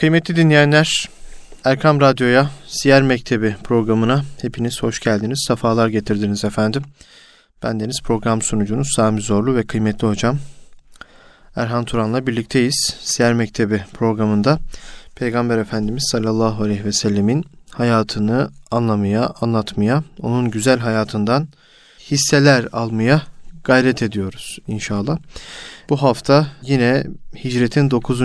Kıymetli dinleyenler, Erkam Radyo'ya, Siyer Mektebi programına hepiniz hoş geldiniz, sefalar getirdiniz efendim. Ben Deniz program sunucunuz Sami Zorlu ve kıymetli hocam Erhan Turan'la birlikteyiz. Siyer Mektebi programında Peygamber Efendimiz sallallahu aleyhi ve sellemin hayatını anlamaya, anlatmaya, onun güzel hayatından hisseler almaya gayret ediyoruz inşallah. Bu hafta yine hicretin 9.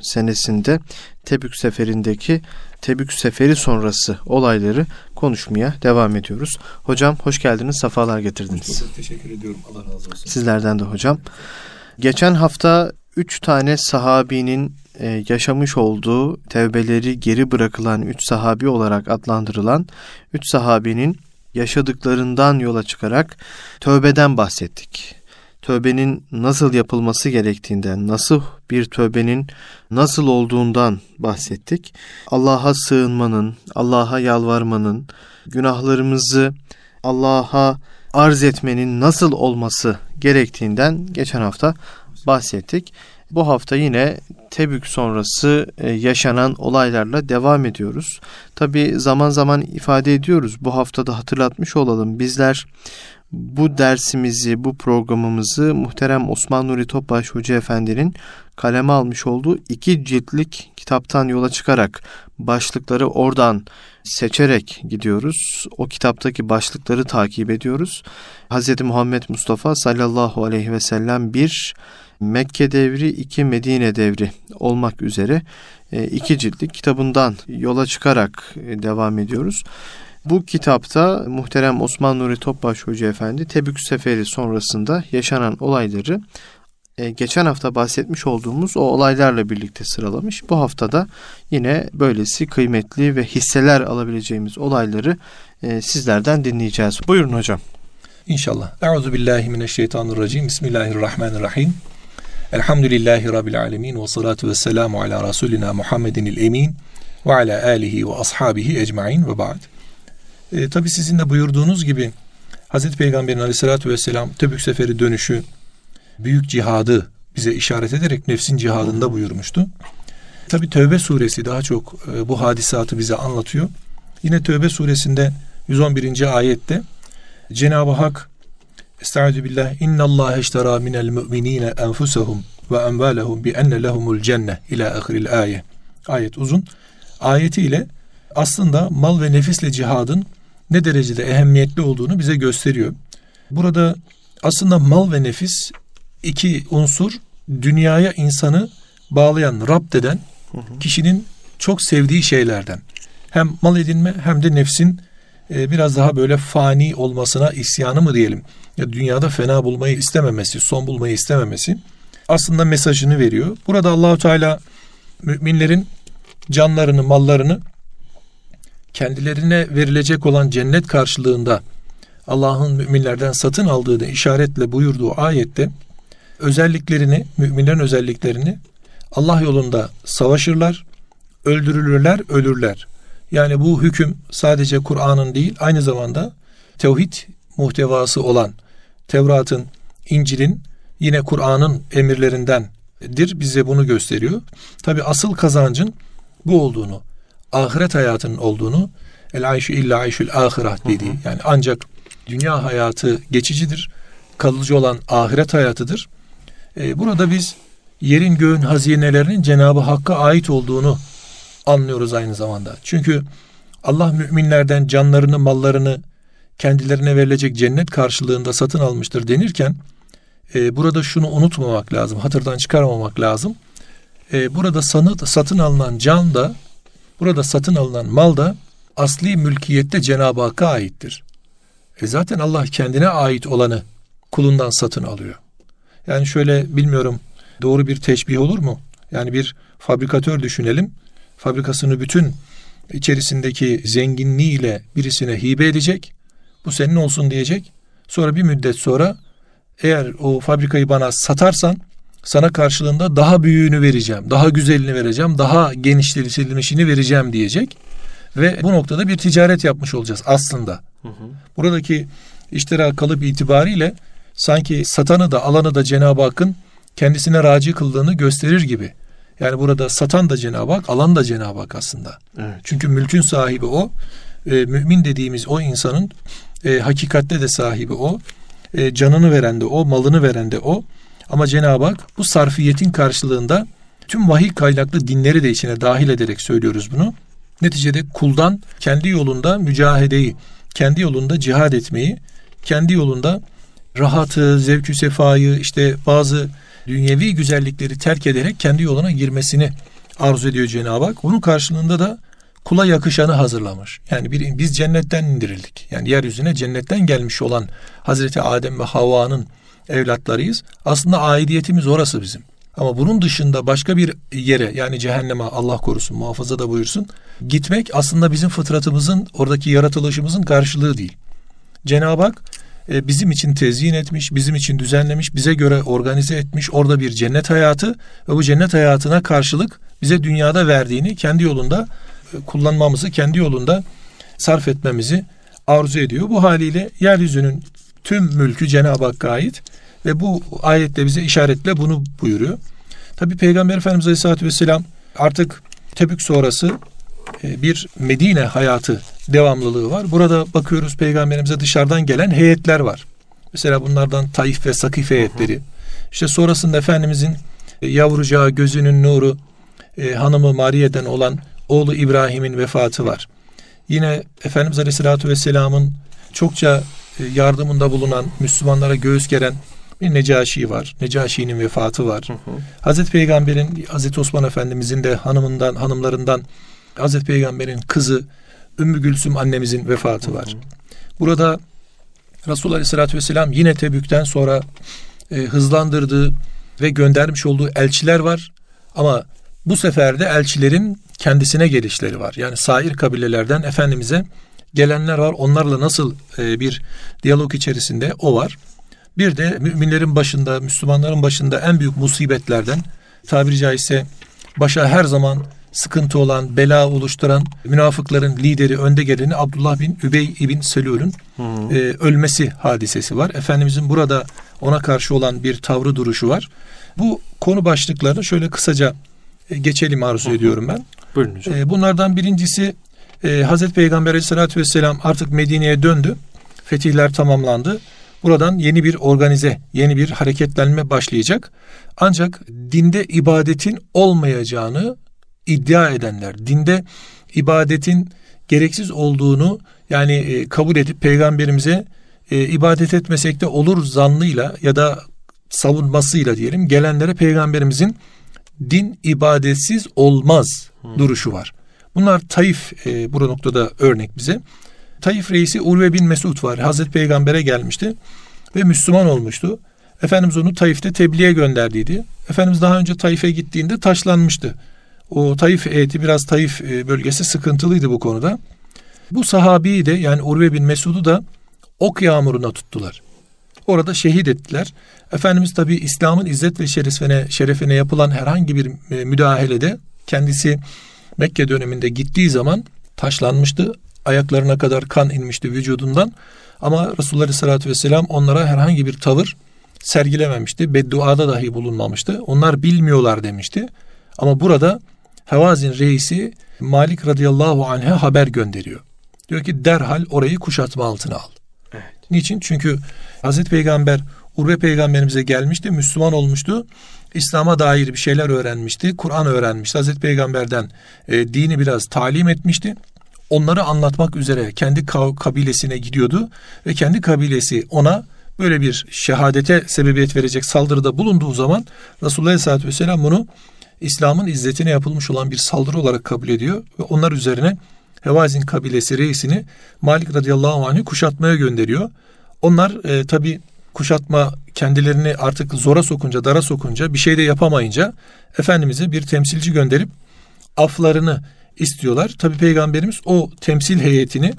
senesinde Tebük seferindeki Tebük seferi sonrası olayları konuşmaya devam ediyoruz. Hocam hoş geldiniz, sefalar getirdiniz. Çok teşekkür ediyorum. Allah razı olsun. Sizlerden de hocam. Geçen hafta üç tane sahabinin e, yaşamış olduğu tevbeleri geri bırakılan üç sahabi olarak adlandırılan üç sahabinin yaşadıklarından yola çıkarak tövbeden bahsettik. Tövbenin nasıl yapılması gerektiğinden, nasıl bir tövbenin nasıl olduğundan bahsettik. Allah'a sığınmanın, Allah'a yalvarmanın, günahlarımızı Allah'a arz etmenin nasıl olması gerektiğinden geçen hafta bahsettik. Bu hafta yine Tebük sonrası e, yaşanan olaylarla devam ediyoruz. Tabi zaman zaman ifade ediyoruz. Bu haftada hatırlatmış olalım. Bizler bu dersimizi, bu programımızı muhterem Osman Nuri Topbaş Hoca Efendi'nin kaleme almış olduğu iki ciltlik kitaptan yola çıkarak başlıkları oradan seçerek gidiyoruz. O kitaptaki başlıkları takip ediyoruz. Hz. Muhammed Mustafa sallallahu aleyhi ve sellem bir Mekke devri, iki Medine devri olmak üzere e, iki ciltlik kitabından yola çıkarak e, devam ediyoruz. Bu kitapta muhterem Osman Nuri Topbaş Hoca Efendi Tebük Seferi sonrasında yaşanan olayları e, geçen hafta bahsetmiş olduğumuz o olaylarla birlikte sıralamış. Bu haftada yine böylesi kıymetli ve hisseler alabileceğimiz olayları sizlerden dinleyeceğiz. Buyurun hocam. İnşallah. Euzu billahi mineşşeytanirracim. Bismillahirrahmanirrahim. Elhamdülillahi Rabbil alemin ve salatu ve selamu ala Resulina Muhammedin el emin ve ala alihi ve ashabihi ecmain ve ba'd. E, Tabi sizin de buyurduğunuz gibi Hazreti Peygamber'in aleyhissalatü vesselam Tebük seferi dönüşü büyük cihadı bize işaret ederek nefsin cihadında buyurmuştu. Tabi Tövbe suresi daha çok e, bu hadisatı bize anlatıyor. Yine Tövbe suresinde 111. ayette Cenab-ı Hak Estaizu billah. İnna Allah eştera minel müminine enfusahum ve envalehum bi enne lehumul cenne ila ahiril ayet. Ayet uzun. Ayetiyle aslında mal ve nefisle cihadın ne derecede ehemmiyetli olduğunu bize gösteriyor. Burada aslında mal ve nefis iki unsur dünyaya insanı bağlayan, rapt eden kişinin çok sevdiği şeylerden. Hem mal edinme hem de nefsin e, biraz daha böyle fani olmasına isyanı mı diyelim ya dünyada fena bulmayı istememesi, son bulmayı istememesi aslında mesajını veriyor. Burada Allahu Teala müminlerin canlarını, mallarını kendilerine verilecek olan cennet karşılığında Allah'ın müminlerden satın aldığını işaretle buyurduğu ayette özelliklerini, müminlerin özelliklerini Allah yolunda savaşırlar, öldürülürler, ölürler. Yani bu hüküm sadece Kur'an'ın değil, aynı zamanda tevhid muhtevası olan Tevrat'ın, İncil'in yine Kur'an'ın emirlerindendir. Bize bunu gösteriyor. Tabi asıl kazancın bu olduğunu, ahiret hayatının olduğunu el ayşu illa ayşül ahiret dediği. Yani ancak dünya hayatı geçicidir. Kalıcı olan ahiret hayatıdır. Ee, burada biz yerin göğün hazinelerinin Cenab-ı Hakk'a ait olduğunu anlıyoruz aynı zamanda. Çünkü Allah müminlerden canlarını, mallarını, kendilerine verilecek cennet karşılığında satın almıştır denirken e, burada şunu unutmamak lazım, hatırdan çıkarmamak lazım. E, burada sanı, satın alınan can da, burada satın alınan mal da asli mülkiyette Cenab-ı Hakk'a aittir. E zaten Allah kendine ait olanı kulundan satın alıyor. Yani şöyle bilmiyorum doğru bir teşbih olur mu? Yani bir fabrikatör düşünelim. Fabrikasını bütün içerisindeki zenginliğiyle birisine hibe edecek. Bu senin olsun diyecek. Sonra bir müddet sonra eğer o fabrikayı bana satarsan sana karşılığında daha büyüğünü vereceğim, daha güzelini vereceğim, daha genişletilmişini vereceğim diyecek. Ve bu noktada bir ticaret yapmış olacağız aslında. Hı hı. Buradaki iştira kalıp itibariyle sanki satanı da alanı da Cenab-ı Hakk'ın kendisine raci kıldığını gösterir gibi. Yani burada satan da Cenab-ı Hak, alan da Cenab-ı Hak aslında. Evet. Çünkü mülkün sahibi o. E, mümin dediğimiz o insanın e, hakikatte de sahibi o. E, canını veren de o, malını veren de o. Ama Cenab-ı Hak bu sarfiyetin karşılığında tüm vahiy kaynaklı dinleri de içine dahil ederek söylüyoruz bunu. Neticede kuldan kendi yolunda mücahedeyi, kendi yolunda cihad etmeyi, kendi yolunda rahatı, zevkü sefayı, işte bazı dünyevi güzellikleri terk ederek kendi yoluna girmesini arzu ediyor Cenab-ı Hak. Bunun karşılığında da kula yakışanı hazırlamış. Yani bir, biz cennetten indirildik. Yani yeryüzüne cennetten gelmiş olan Hazreti Adem ve Havva'nın evlatlarıyız. Aslında aidiyetimiz orası bizim. Ama bunun dışında başka bir yere yani cehenneme Allah korusun muhafaza da buyursun gitmek aslında bizim fıtratımızın oradaki yaratılışımızın karşılığı değil. Cenab-ı Hak e, bizim için tezyin etmiş, bizim için düzenlemiş, bize göre organize etmiş orada bir cennet hayatı ve bu cennet hayatına karşılık bize dünyada verdiğini kendi yolunda kullanmamızı, kendi yolunda sarf etmemizi arzu ediyor. Bu haliyle yeryüzünün tüm mülkü Cenab-ı Hakk'a ait ve bu ayette bize işaretle bunu buyuruyor. Tabi Peygamber Efendimiz Aleyhisselatü Vesselam artık Tebük sonrası e, bir Medine hayatı devamlılığı var. Burada bakıyoruz peygamberimize dışarıdan gelen heyetler var. Mesela bunlardan Taif ve Sakif heyetleri. İşte sonrasında Efendimizin e, yavrucağı gözünün nuru e, hanımı Mariye'den olan oğlu İbrahim'in vefatı var. Yine Efendimiz Aleyhisselatü Vesselam'ın çokça e, yardımında bulunan Müslümanlara göğüs geren bir Necaşi var. Necaşi'nin vefatı var. Hı hı. Hazreti Peygamber'in, Hazreti Osman Efendimizin de hanımından, hanımlarından Hazreti Peygamber'in kızı Ümmü Gülsüm annemizin vefatı var. Burada Resulullah Aleyhisselatü Vesselam yine Tebük'ten sonra e, hızlandırdığı ve göndermiş olduğu elçiler var. Ama bu sefer de elçilerin kendisine gelişleri var. Yani sair kabilelerden Efendimiz'e gelenler var. Onlarla nasıl e, bir diyalog içerisinde o var. Bir de müminlerin başında, Müslümanların başında en büyük musibetlerden tabiri caizse başa her zaman sıkıntı olan, bela oluşturan münafıkların lideri, önde geleni Abdullah bin Übey ibn Selul'ün e, ölmesi hadisesi var. Efendimizin burada ona karşı olan bir tavrı duruşu var. Bu konu başlıklarını şöyle kısaca geçelim arzu ediyorum ben. Buyurun hocam. E, bunlardan birincisi e, Hazreti Peygamber aleyhissalatü vesselam artık Medine'ye döndü. Fetihler tamamlandı. Buradan yeni bir organize, yeni bir hareketlenme başlayacak. Ancak dinde ibadetin olmayacağını iddia edenler, dinde ibadetin gereksiz olduğunu yani e, kabul edip peygamberimize e, ibadet etmesek de olur zannıyla ya da savunmasıyla diyelim gelenlere peygamberimizin din ibadetsiz olmaz hmm. duruşu var. Bunlar Taif e, bu noktada örnek bize. Taif reisi Urve bin Mesud var. Hazreti Peygamber'e gelmişti ve Müslüman olmuştu. Efendimiz onu Taif'te tebliğe gönderdiydi. Efendimiz daha önce Taif'e gittiğinde taşlanmıştı. O Taif heyeti biraz Taif e, bölgesi sıkıntılıydı bu konuda. Bu sahabiyi de yani Urve bin Mesud'u da ok yağmuruna tuttular. Orada şehit ettiler. Efendimiz tabi İslam'ın izzet ve şerefine, şerefine yapılan herhangi bir e, müdahalede kendisi Mekke döneminde gittiği zaman taşlanmıştı. Ayaklarına kadar kan inmişti vücudundan. Ama Resulullah Aleyhisselatü Vesselam onlara herhangi bir tavır sergilememişti. Bedduada dahi bulunmamıştı. Onlar bilmiyorlar demişti. Ama burada Hevazin reisi Malik radıyallahu anh'e haber gönderiyor. Diyor ki derhal orayı kuşatma altına al. Evet. Niçin? Çünkü Hazreti Peygamber Urve peygamberimize gelmişti, Müslüman olmuştu. İslam'a dair bir şeyler öğrenmişti, Kur'an öğrenmişti. Hazreti Peygamber'den e, dini biraz talim etmişti. Onları anlatmak üzere kendi kabilesine gidiyordu ve kendi kabilesi ona böyle bir şehadete sebebiyet verecek saldırıda bulunduğu zaman Resulullah Aleyhisselatü Vesselam bunu İslam'ın izzetine yapılmış olan bir saldırı olarak kabul ediyor ve onlar üzerine Hevazin kabilesi reisini Malik radıyallahu anh'ı kuşatmaya gönderiyor. Onlar e, tabi kuşatma kendilerini artık zora sokunca, dara sokunca bir şey de yapamayınca Efendimiz'e bir temsilci gönderip aflarını istiyorlar. Tabi Peygamberimiz o temsil heyetini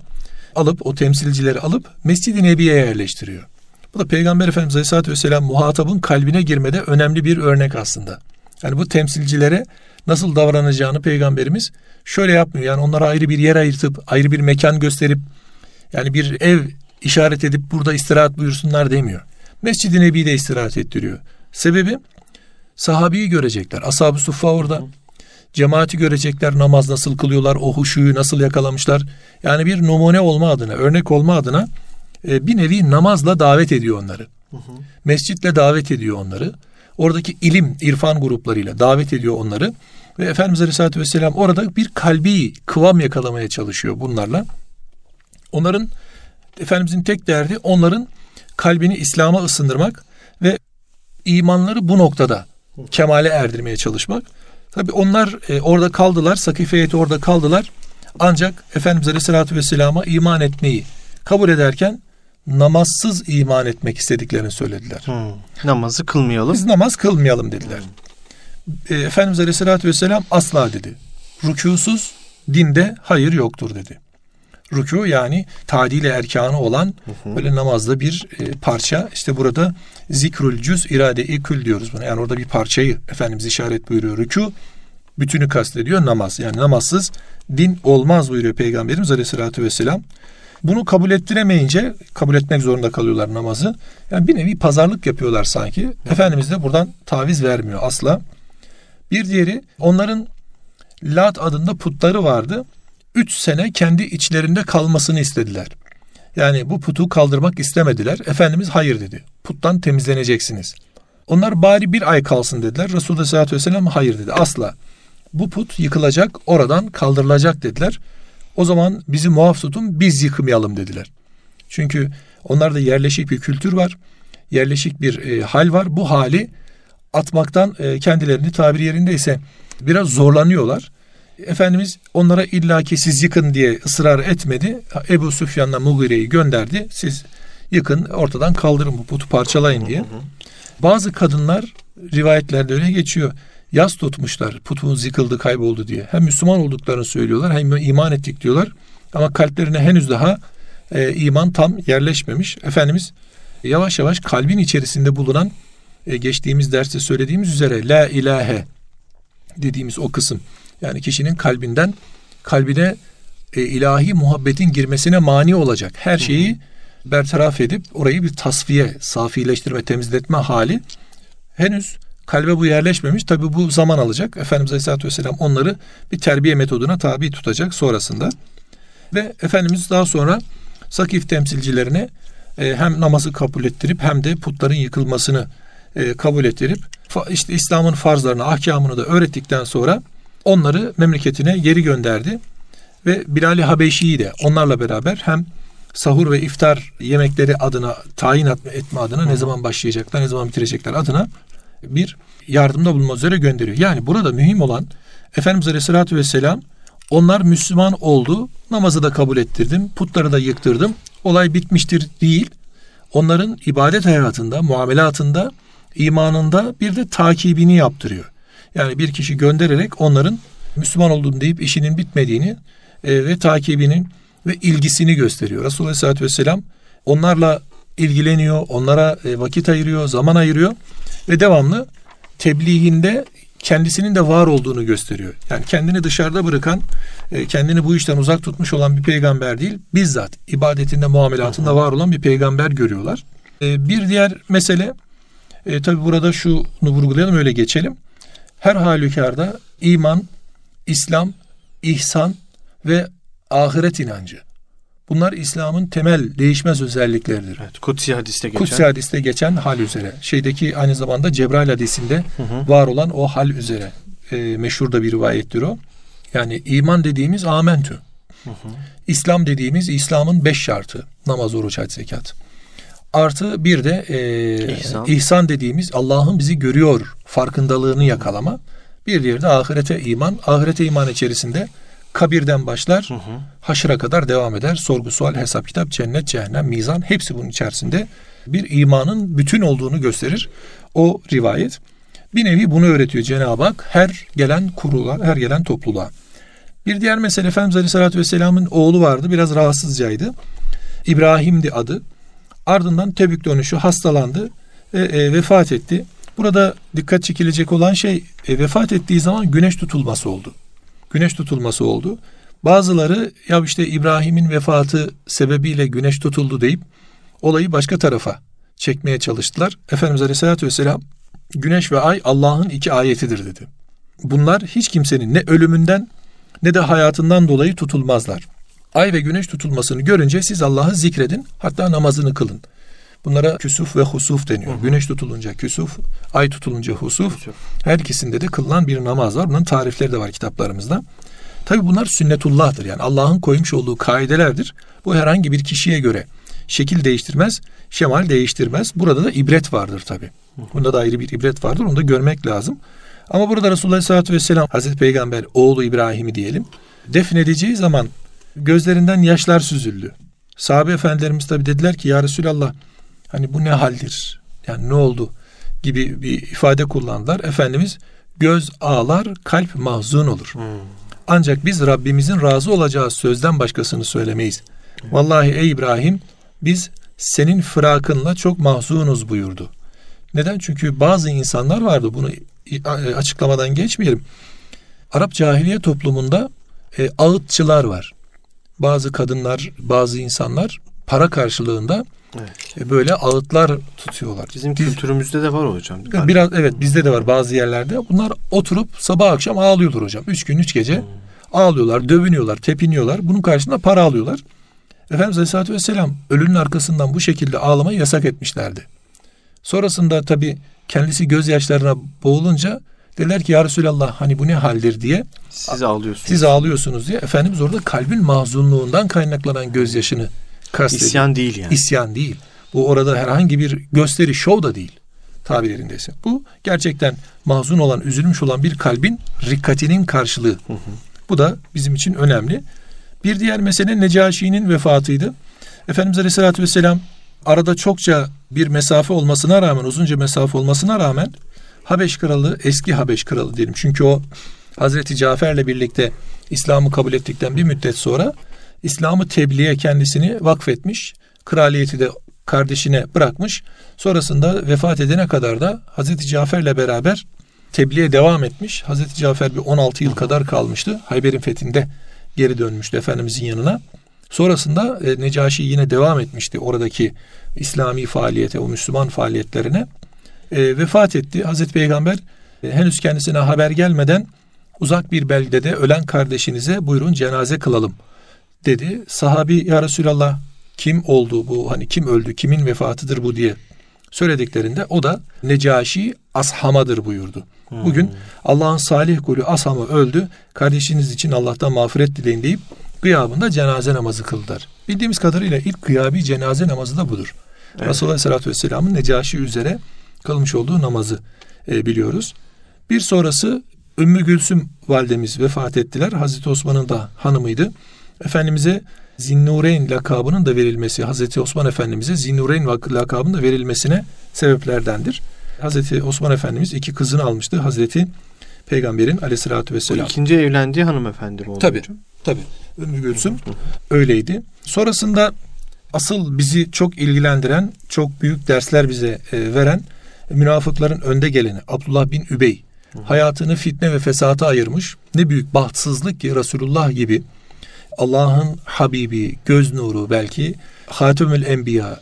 alıp o temsilcileri alıp Mescid-i Nebi'ye yerleştiriyor. Bu da Peygamber Efendimiz Aleyhisselatü Vesselam muhatabın kalbine girmede önemli bir örnek aslında. Yani bu temsilcilere nasıl davranacağını peygamberimiz şöyle yapmıyor. Yani onlara ayrı bir yer ayırtıp ayrı bir mekan gösterip yani bir ev işaret edip burada istirahat buyursunlar demiyor. Mescid-i Nebi'de istirahat ettiriyor. Sebebi Sahabeyi görecekler. Ashab-ı Suffa orada. Cemaati görecekler. Namaz nasıl kılıyorlar. O huşuyu nasıl yakalamışlar. Yani bir numune olma adına, örnek olma adına e, bir nevi namazla davet ediyor onları. Mescitle davet ediyor onları. Oradaki ilim, irfan gruplarıyla davet ediyor onları. Ve Efendimiz Aleyhisselatü Vesselam orada bir kalbi kıvam yakalamaya çalışıyor bunlarla. Onların, Efendimizin tek derdi onların kalbini İslam'a ısındırmak ve imanları bu noktada kemale erdirmeye çalışmak. Tabi onlar e, orada kaldılar, Sakife heyeti orada kaldılar. Ancak Efendimiz Aleyhisselatü Vesselam'a iman etmeyi kabul ederken namazsız iman etmek istediklerini söylediler. Hmm. Namazı kılmayalım. Biz namaz kılmayalım dediler. Hmm. E, Efendimiz Aleyhisselatü Vesselam asla dedi. Rükusuz dinde hayır yoktur dedi. Rükû yani tadile erkanı olan hı hı. böyle namazda bir e, parça. İşte burada zikrül cüz irade-i kül diyoruz buna. Yani orada bir parçayı Efendimiz işaret buyuruyor. Rükû bütünü kastediyor namaz. Yani namazsız din olmaz buyuruyor Peygamberimiz Aleyhisselatü Vesselam. Bunu kabul ettiremeyince kabul etmek zorunda kalıyorlar namazı. Yani bir nevi pazarlık yapıyorlar sanki. Efendimiz de buradan taviz vermiyor asla. Bir diğeri onların Lat adında putları vardı. Üç sene kendi içlerinde kalmasını istediler. Yani bu putu kaldırmak istemediler. Efendimiz hayır dedi. Puttan temizleneceksiniz. Onlar bari bir ay kalsın dediler. Resulullah Aleyhisselatü Vesselam hayır dedi. Asla. Bu put yıkılacak, oradan kaldırılacak dediler. O zaman bizi muaf tutun, biz yıkmayalım dediler. Çünkü onlarda yerleşik bir kültür var. Yerleşik bir e, hal var. Bu hali atmaktan e, kendilerini tabiri yerindeyse biraz zorlanıyorlar. Efendimiz onlara illaki siz yıkın diye ısrar etmedi. Ebu Süfyan'la Mugire'yi gönderdi. Siz yıkın ortadan kaldırın bu putu parçalayın diye. Bazı kadınlar rivayetlerde öyle geçiyor. Yas tutmuşlar putumuz yıkıldı kayboldu diye. Hem Müslüman olduklarını söylüyorlar hem iman ettik diyorlar. Ama kalplerine henüz daha e, iman tam yerleşmemiş. Efendimiz yavaş yavaş kalbin içerisinde bulunan e, geçtiğimiz derste söylediğimiz üzere la ilahe dediğimiz o kısım yani kişinin kalbinden kalbine e, ilahi muhabbetin girmesine mani olacak her şeyi bertaraf edip orayı bir tasfiye, safileştirme, temizletme hali henüz kalbe bu yerleşmemiş. Tabi bu zaman alacak. Efendimiz Aleyhisselatü Vesselam onları bir terbiye metoduna tabi tutacak sonrasında. Ve Efendimiz daha sonra Sakif temsilcilerine e, hem namazı kabul ettirip hem de putların yıkılmasını e, kabul ettirip işte İslam'ın farzlarını, ahkamını da öğrettikten sonra onları memleketine geri gönderdi. Ve Bilal-i Habeşi'yi de onlarla beraber hem sahur ve iftar yemekleri adına tayin etme adına ne zaman başlayacaklar, ne zaman bitirecekler adına bir yardımda bulunmak üzere gönderiyor. Yani burada mühim olan Efendimiz Aleyhisselatü Vesselam onlar Müslüman oldu, namazı da kabul ettirdim, putları da yıktırdım, olay bitmiştir değil. Onların ibadet hayatında, muamelatında, imanında bir de takibini yaptırıyor. Yani bir kişi göndererek onların Müslüman olduğunu deyip işinin bitmediğini e, ve takibinin ve ilgisini gösteriyor. Resulullah Aleyhisselatü Vesselam onlarla ilgileniyor, onlara e, vakit ayırıyor, zaman ayırıyor ve devamlı tebliğinde kendisinin de var olduğunu gösteriyor. Yani kendini dışarıda bırakan, e, kendini bu işten uzak tutmuş olan bir peygamber değil, bizzat ibadetinde, muamelatında var olan bir peygamber görüyorlar. E, bir diğer mesele, e, tabi burada şunu vurgulayalım öyle geçelim. Her halükarda iman, İslam, ihsan ve ahiret inancı. Bunlar İslam'ın temel değişmez özellikleridir. Evet, Kutsi hadiste geçen. Kutsi hadiste geçen hal üzere. Şeydeki aynı zamanda Cebrail hadisinde hı hı. var olan o hal üzere. E, meşhur da bir rivayettir o. Yani iman dediğimiz amentü. Hı hı. İslam dediğimiz İslam'ın beş şartı. Namaz, oruç, hac, zekat. Artı bir de e, ihsan. ihsan dediğimiz Allah'ın bizi görüyor farkındalığını yakalama. Bir diğeri de ahirete iman. Ahirete iman içerisinde kabirden başlar, hı hı. haşıra kadar devam eder. Sorgu, sual, hesap, kitap, cennet, cehennem, mizan hepsi bunun içerisinde bir imanın bütün olduğunu gösterir o rivayet. Bir nevi bunu öğretiyor Cenab-ı Hak her gelen kurula, her gelen topluluğa. Bir diğer mesele Efendimiz Aleyhisselatü Vesselam'ın oğlu vardı. Biraz rahatsızcaydı. İbrahim'di adı. Ardından Tebük dönüşü hastalandı ve e, vefat etti. Burada dikkat çekilecek olan şey e, vefat ettiği zaman güneş tutulması oldu güneş tutulması oldu. Bazıları ya işte İbrahim'in vefatı sebebiyle güneş tutuldu deyip olayı başka tarafa çekmeye çalıştılar. Efendimiz Aleyhisselatü Vesselam güneş ve ay Allah'ın iki ayetidir dedi. Bunlar hiç kimsenin ne ölümünden ne de hayatından dolayı tutulmazlar. Ay ve güneş tutulmasını görünce siz Allah'ı zikredin hatta namazını kılın. Bunlara küsuf ve husuf deniyor. Hı hı. Güneş tutulunca küsuf, ay tutulunca husuf. husuf. Her ikisinde de kılınan bir namaz var. Bunun tarifleri de var kitaplarımızda. Tabi bunlar sünnetullah'tır. Yani Allah'ın koymuş olduğu kaidelerdir. Bu herhangi bir kişiye göre şekil değiştirmez, şemal değiştirmez. Burada da ibret vardır tabi. Bunda da ayrı bir ibret vardır. Onu da görmek lazım. Ama burada Resulullah Aleyhisselatü Vesselam Hazreti Peygamber oğlu İbrahim'i diyelim defnedeceği zaman gözlerinden yaşlar süzüldü. Sahabe efendilerimiz tabi dediler ki ya Resulallah hani bu ne haldir? Yani ne oldu? gibi bir ifade kullandılar. Efendimiz göz ağlar, kalp mahzun olur. Hmm. Ancak biz Rabbimizin razı olacağı sözden başkasını söylemeyiz. Hmm. Vallahi ey İbrahim biz senin fırakınla çok mahzunuz buyurdu. Neden? Çünkü bazı insanlar vardı bunu açıklamadan geçmeyelim. Arap cahiliye toplumunda e, ağıtçılar var. Bazı kadınlar, bazı insanlar para karşılığında evet. e, böyle ağıtlar tutuyorlar. Bizim Biz, kültürümüzde de var hocam. Galiba. Biraz evet bizde de var bazı yerlerde. Bunlar oturup sabah akşam ağlıyorlar hocam. Üç gün üç gece hmm. ağlıyorlar, dövünüyorlar, tepiniyorlar. Bunun karşılığında para alıyorlar. Efendimiz Aleyhisselatü Vesselam ölünün arkasından bu şekilde ağlamayı yasak etmişlerdi. Sonrasında tabi kendisi gözyaşlarına boğulunca dediler ki ya Resulallah hani bu ne haldir diye. Siz ağlıyorsunuz. Siz ağlıyorsunuz diye. Efendimiz orada kalbin mahzunluğundan kaynaklanan gözyaşını kastediyor. İsyan değil yani. İsyan değil. Bu orada herhangi bir gösteri, şov da değil tabirlerindeyse. Bu gerçekten mahzun olan, üzülmüş olan bir kalbin rikkatinin karşılığı. Hı hı. Bu da bizim için önemli. Bir diğer mesele Necaşi'nin vefatıydı. Efendimiz Aleyhisselatü Vesselam arada çokça bir mesafe olmasına rağmen, uzunca mesafe olmasına rağmen Habeş kralı, eski Habeş kralı diyelim. Çünkü o Hazreti Cafer'le birlikte İslam'ı kabul ettikten bir müddet sonra İslam'ı tebliğe kendisini vakfetmiş. Kraliyeti de kardeşine bırakmış. Sonrasında vefat edene kadar da Hazreti Cafer'le beraber tebliğe devam etmiş. Hazreti Cafer bir 16 yıl kadar kalmıştı. Hayber'in fethinde geri dönmüştü Efendimizin yanına. Sonrasında e, Necaşi yine devam etmişti oradaki İslami faaliyete, o Müslüman faaliyetlerine. E, vefat etti. Hazreti Peygamber e, henüz kendisine haber gelmeden uzak bir beldede ölen kardeşinize buyurun cenaze kılalım dedi. Sahabi ya Resulallah kim oldu bu hani kim öldü kimin vefatıdır bu diye söylediklerinde o da Necaşi Ashama'dır buyurdu. Hmm. Bugün Allah'ın salih kulü Ashama öldü. Kardeşiniz için Allah'tan mağfiret dileyin deyip gıyabında cenaze namazı kıldılar. Bildiğimiz kadarıyla ilk gıyabi cenaze namazı da budur. Evet. Resulullah Aleyhisselatü Vesselam'ın Necaşi üzere kılmış olduğu namazı e, biliyoruz. Bir sonrası Ümmü Gülsüm validemiz vefat ettiler. Hazreti Osman'ın da hanımıydı. Efendimiz'e Zinnureyn lakabının da verilmesi, Hazreti Osman Efendimiz'e Zinnureyn lakabının da verilmesine sebeplerdendir. Hazreti Osman Efendimiz iki kızını almıştı. Hazreti Peygamberin aleyhissalatü vesselam. O ikinci evlendiği hanımefendi mi oldu Tabii, hocam? tabii. Ümmü Gülsüm öyleydi. Sonrasında asıl bizi çok ilgilendiren, çok büyük dersler bize e, veren münafıkların önde geleni Abdullah bin Übey. Hayatını fitne ve fesata ayırmış. Ne büyük bahtsızlık ki Resulullah gibi Allah'ın Habibi, göz nuru belki Hatemül Enbiya,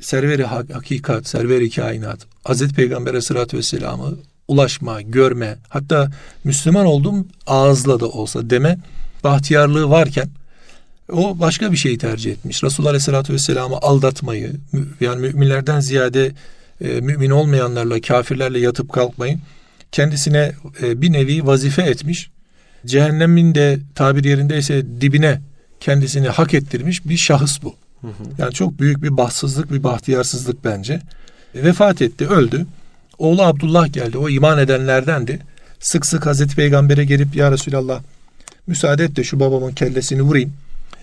serveri hakikat, serveri kainat, Hazreti Peygamber Aleyhisselatü Vesselam'ı ulaşma, görme, hatta Müslüman oldum ağızla da olsa deme bahtiyarlığı varken o başka bir şeyi tercih etmiş. Resulullah Aleyhisselatü Vesselam'ı aldatmayı, yani müminlerden ziyade e, mümin olmayanlarla, kafirlerle yatıp kalkmayı kendisine e, bir nevi vazife etmiş cehennemin de tabir yerindeyse dibine kendisini hak ettirmiş bir şahıs bu. Hı hı. Yani çok büyük bir bahtsızlık, bir bahtiyarsızlık bence. E, vefat etti, öldü. Oğlu Abdullah geldi. O iman edenlerdendi. Sık sık Hazreti Peygamber'e gelip ya Resulallah müsaade et de şu babamın kellesini vurayım.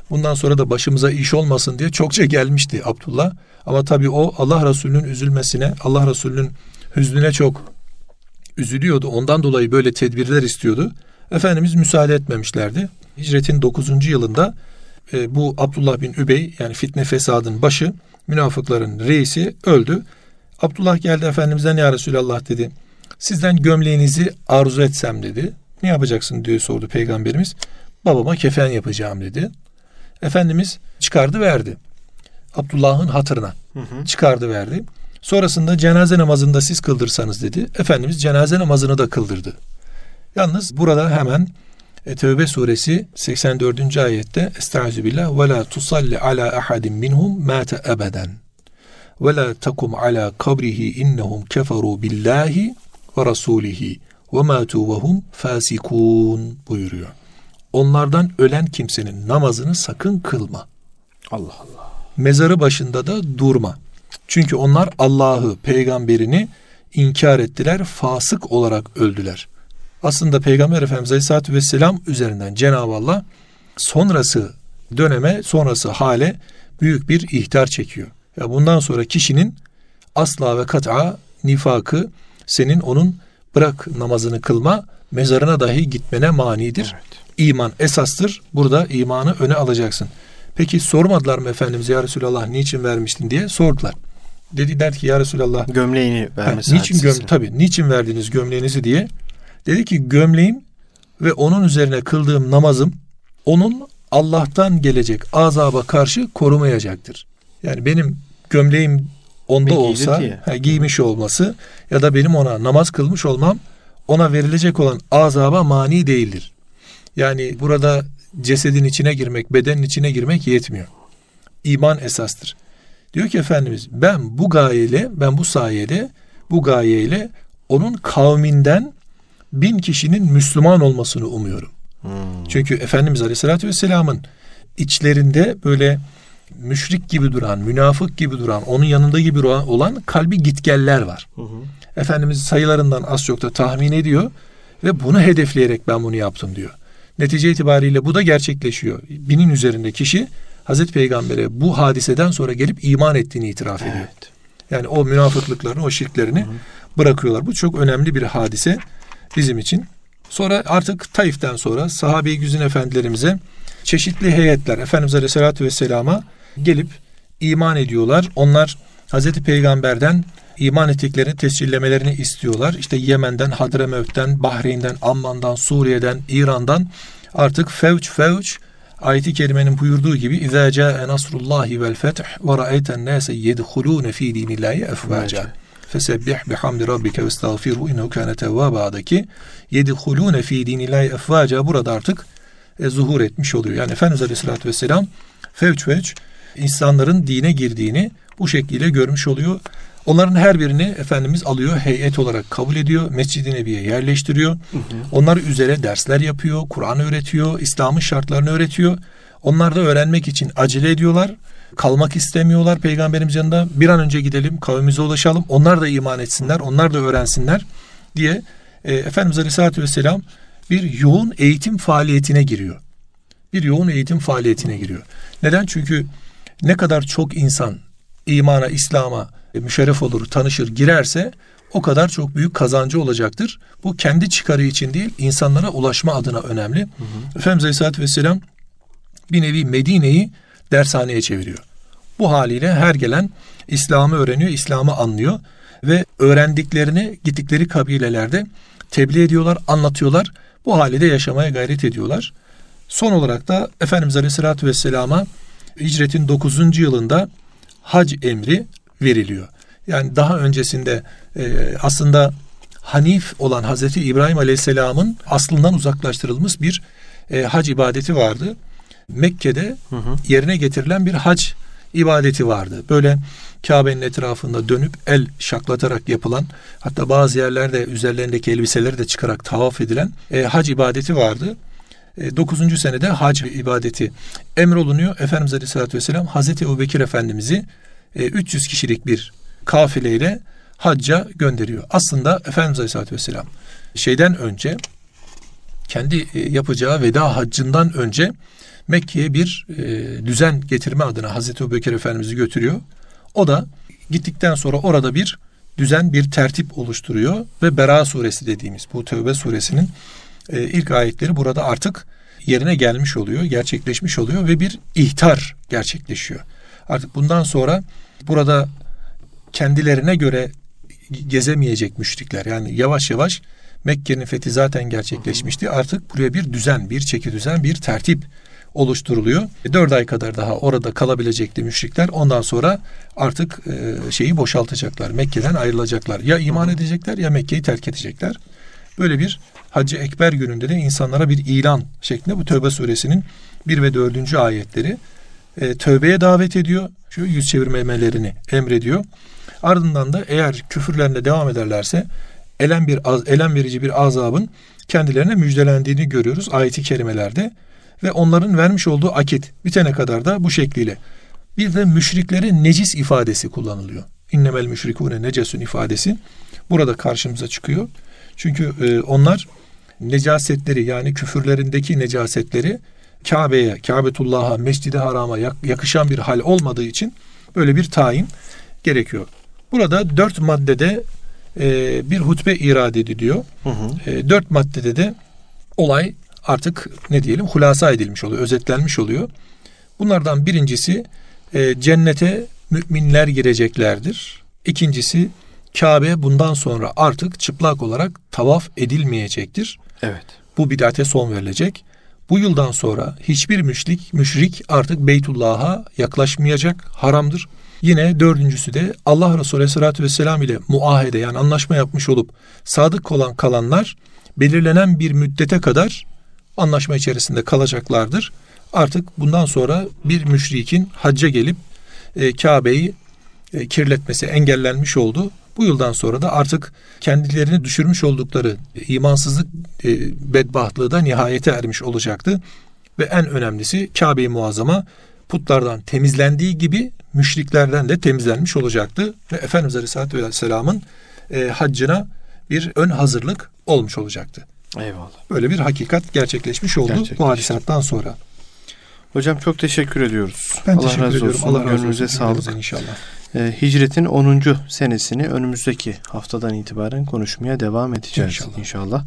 Bundan sonra da başımıza iş olmasın diye çokça gelmişti Abdullah. Ama tabii o Allah Resulü'nün üzülmesine, Allah Resulü'nün hüznüne çok üzülüyordu. Ondan dolayı böyle tedbirler istiyordu. Efendimiz müsaade etmemişlerdi. Hicretin 9. yılında e, bu Abdullah bin Übey yani fitne fesadın başı münafıkların reisi öldü. Abdullah geldi Efendimiz'den ya Resulallah dedi. Sizden gömleğinizi arzu etsem dedi. Ne yapacaksın diye sordu peygamberimiz. Babama kefen yapacağım dedi. Efendimiz çıkardı verdi. Abdullah'ın hatırına hı hı. çıkardı verdi. Sonrasında cenaze namazını da siz kıldırsanız dedi. Efendimiz cenaze namazını da kıldırdı. Yalnız burada hemen e, Tevbe suresi 84. ayette Estağfirullah ve la tusalli ala ahadin minhum mate ebeden ve la takum ala kabrihi innehum keferu billahi ve rasulihi ve matu ve hum fasikun buyuruyor. Onlardan ölen kimsenin namazını sakın kılma. Allah Allah. Mezarı başında da durma. Çünkü onlar Allah'ı, peygamberini inkar ettiler, fasık olarak öldüler. Aslında Peygamber Efendimiz Aleyhisselatü Vesselam üzerinden Cenab-ı Allah sonrası döneme, sonrası hale büyük bir ihtar çekiyor. Ya bundan sonra kişinin asla ve kat'a nifakı senin onun bırak namazını kılma, mezarına dahi gitmene manidir. Evet. İman esastır. Burada imanı öne alacaksın. Peki sormadılar mı Efendimiz ya Resulallah niçin vermiştin diye sordular. Dediler ki ya Resulallah gömleğini vermesi ha, niçin göm tabi niçin verdiniz gömleğinizi diye. Dedi ki gömleğim ve onun üzerine kıldığım namazım onun Allah'tan gelecek azaba karşı korumayacaktır. Yani benim gömleğim onda olsa he, giymiş olması ya da benim ona namaz kılmış olmam ona verilecek olan azaba mani değildir. Yani burada cesedin içine girmek, bedenin içine girmek yetmiyor. İman esastır. Diyor ki Efendimiz ben bu gayeyle, ben bu sayede, bu gayeyle onun kavminden bin kişinin Müslüman olmasını umuyorum. Hmm. Çünkü Efendimiz Aleyhisselatü Vesselam'ın içlerinde böyle müşrik gibi duran, münafık gibi duran, onun yanında gibi olan kalbi gitgeller var. Hı hı. Efendimiz sayılarından az çok da tahmin ediyor ve bunu hedefleyerek ben bunu yaptım diyor. Netice itibariyle bu da gerçekleşiyor. Binin üzerinde kişi Hazreti Peygamber'e bu hadiseden sonra gelip iman ettiğini itiraf ediyor. Evet. Yani o münafıklıklarını, o şirklerini hı bırakıyorlar. Bu çok önemli bir hadise bizim için. Sonra artık Taif'ten sonra sahabe-i güzin efendilerimize çeşitli heyetler Efendimiz Aleyhisselatü Vesselam'a gelip iman ediyorlar. Onlar Hazreti Peygamber'den iman ettiklerini tescillemelerini istiyorlar. İşte Yemen'den, Hadremevt'ten, Bahreyn'den, Amman'dan, Suriye'den, İran'dan artık fevç fevç ayeti kerimenin buyurduğu gibi اِذَا جَاءَ نَصْرُ اللّٰهِ وَالْفَتْحِ وَرَأَيْتَ النَّاسَ يَدْخُلُونَ ف۪ي دِينِ اللّٰهِ اَفْوَاجًا Fesebbih bihamdi rabbike ve estağfirhu innehu kâne tevvâbâ'daki yedihulûne fî dînillâhi efvâca burada artık e, zuhur etmiş oluyor. Yani Efendimiz Aleyhisselatü Vesselam fevç fevç insanların dine girdiğini bu şekilde görmüş oluyor. Onların her birini Efendimiz alıyor, heyet olarak kabul ediyor, Mescid-i Nebi'ye yerleştiriyor. Hı hı. Onlar üzere dersler yapıyor, Kur'an öğretiyor, İslam'ın şartlarını öğretiyor. Onlar da öğrenmek için acele ediyorlar. Kalmak istemiyorlar peygamberimiz yanında. Bir an önce gidelim, kavmimize ulaşalım. Onlar da iman etsinler, onlar da öğrensinler diye e, Efendimiz Aleyhisselatü Vesselam bir yoğun eğitim faaliyetine giriyor. Bir yoğun eğitim faaliyetine giriyor. Neden? Çünkü ne kadar çok insan imana, İslam'a e, müşerref olur, tanışır, girerse o kadar çok büyük kazancı olacaktır. Bu kendi çıkarı için değil, insanlara ulaşma adına önemli. Hı hı. Efendimiz Aleyhisselatü Vesselam bir nevi Medine'yi dershaneye çeviriyor. Bu haliyle her gelen İslam'ı öğreniyor, İslam'ı anlıyor ve öğrendiklerini gittikleri kabilelerde tebliğ ediyorlar, anlatıyorlar. Bu halde yaşamaya gayret ediyorlar. Son olarak da Efendimiz Aleyhisselatü Vesselam'a hicretin 9. yılında hac emri veriliyor. Yani daha öncesinde e, aslında Hanif olan Hazreti İbrahim Aleyhisselam'ın aslından uzaklaştırılmış bir e, hac ibadeti vardı. Mekke'de hı hı. yerine getirilen bir hac ibadeti vardı. Böyle Kabe'nin etrafında dönüp el şaklatarak yapılan hatta bazı yerlerde üzerlerindeki elbiseleri de çıkarak tavaf edilen e, hac ibadeti vardı. E, 9. senede hac ibadeti emrolunuyor. Efendimiz Aleyhisselatü Vesselam Hazreti Ebu Bekir Efendimiz'i e, 300 kişilik bir kafileyle hacca gönderiyor. Aslında Efendimiz Aleyhisselatü Vesselam şeyden önce kendi e, yapacağı veda haccından önce Mekke'ye bir e, düzen getirme adına Hazreti Ebubekir Efendimiz'i götürüyor. O da gittikten sonra orada bir düzen, bir tertip oluşturuyor ve Bera suresi dediğimiz bu Tövbe suresinin e, ilk ayetleri burada artık yerine gelmiş oluyor, gerçekleşmiş oluyor ve bir ihtar gerçekleşiyor. Artık bundan sonra burada kendilerine göre gezemeyecek müşrikler yani yavaş yavaş Mekke'nin fethi zaten gerçekleşmişti. Artık buraya bir düzen, bir çeki düzen, bir tertip oluşturuluyor. E, dört ay kadar daha orada kalabilecekti müşrikler. Ondan sonra artık e, şeyi boşaltacaklar. Mekke'den ayrılacaklar. Ya iman edecekler ya Mekke'yi terk edecekler. Böyle bir Hacı Ekber gününde de insanlara bir ilan şeklinde bu Tövbe suresinin 1 ve 4. ayetleri e, tövbeye davet ediyor. Şu yüz çevirmemelerini emrediyor. Ardından da eğer küfürlerine devam ederlerse elem bir elem verici bir azabın kendilerine müjdelendiğini görüyoruz ayeti kerimelerde ve onların vermiş olduğu akit bitene kadar da bu şekliyle. Bir de müşriklere necis ifadesi kullanılıyor. İnnemel müşrikune necesun ifadesi burada karşımıza çıkıyor. Çünkü e, onlar necasetleri yani küfürlerindeki necasetleri Kabe'ye, Kabetullah'a, Mescid-i Haram'a yakışan bir hal olmadığı için böyle bir tayin gerekiyor. Burada dört maddede e, bir hutbe irade ediliyor. Hı hı. E, dört maddede de olay artık ne diyelim hulasa edilmiş oluyor, özetlenmiş oluyor. Bunlardan birincisi e, cennete müminler gireceklerdir. İkincisi Kabe bundan sonra artık çıplak olarak tavaf edilmeyecektir. Evet. Bu bidate son verilecek. Bu yıldan sonra hiçbir müşrik, müşrik artık Beytullah'a yaklaşmayacak, haramdır. Yine dördüncüsü de Allah Resulü Aleyhisselatü Vesselam ile muahede yani anlaşma yapmış olup sadık olan kalanlar belirlenen bir müddete kadar anlaşma içerisinde kalacaklardır. Artık bundan sonra bir müşrikin hacca gelip e, Kabe'yi kirletmesi engellenmiş oldu. Bu yıldan sonra da artık kendilerini düşürmüş oldukları imansızlık e, bedbahtlığı da nihayete ermiş olacaktı. Ve en önemlisi Kabe-i Muazzama putlardan temizlendiği gibi müşriklerden de temizlenmiş olacaktı. Ve Efendimiz Aleyhisselatü Vesselam'ın e, haccına bir ön hazırlık olmuş olacaktı. Eyvallah. Böyle bir hakikat gerçekleşmiş oldu gerçekleşmiş. bu hadisattan sonra. Hocam çok teşekkür ediyoruz. Ben Allah teşekkür razı ediyorum. Olsun. Allah razı olsun. sağlık. inşallah. Ee, hicretin 10. senesini önümüzdeki haftadan itibaren konuşmaya devam edeceğiz inşallah. inşallah.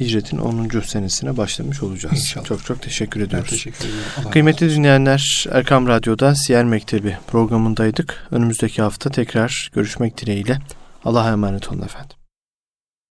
Hicretin 10. senesine başlamış olacağız. İnşallah. Çok çok teşekkür ediyoruz. Ben teşekkür. Allah Kıymetli razı dinleyenler Erkam Radyo'da Siyer Mektebi programındaydık. Önümüzdeki hafta tekrar görüşmek dileğiyle. Allah'a emanet olun efendim.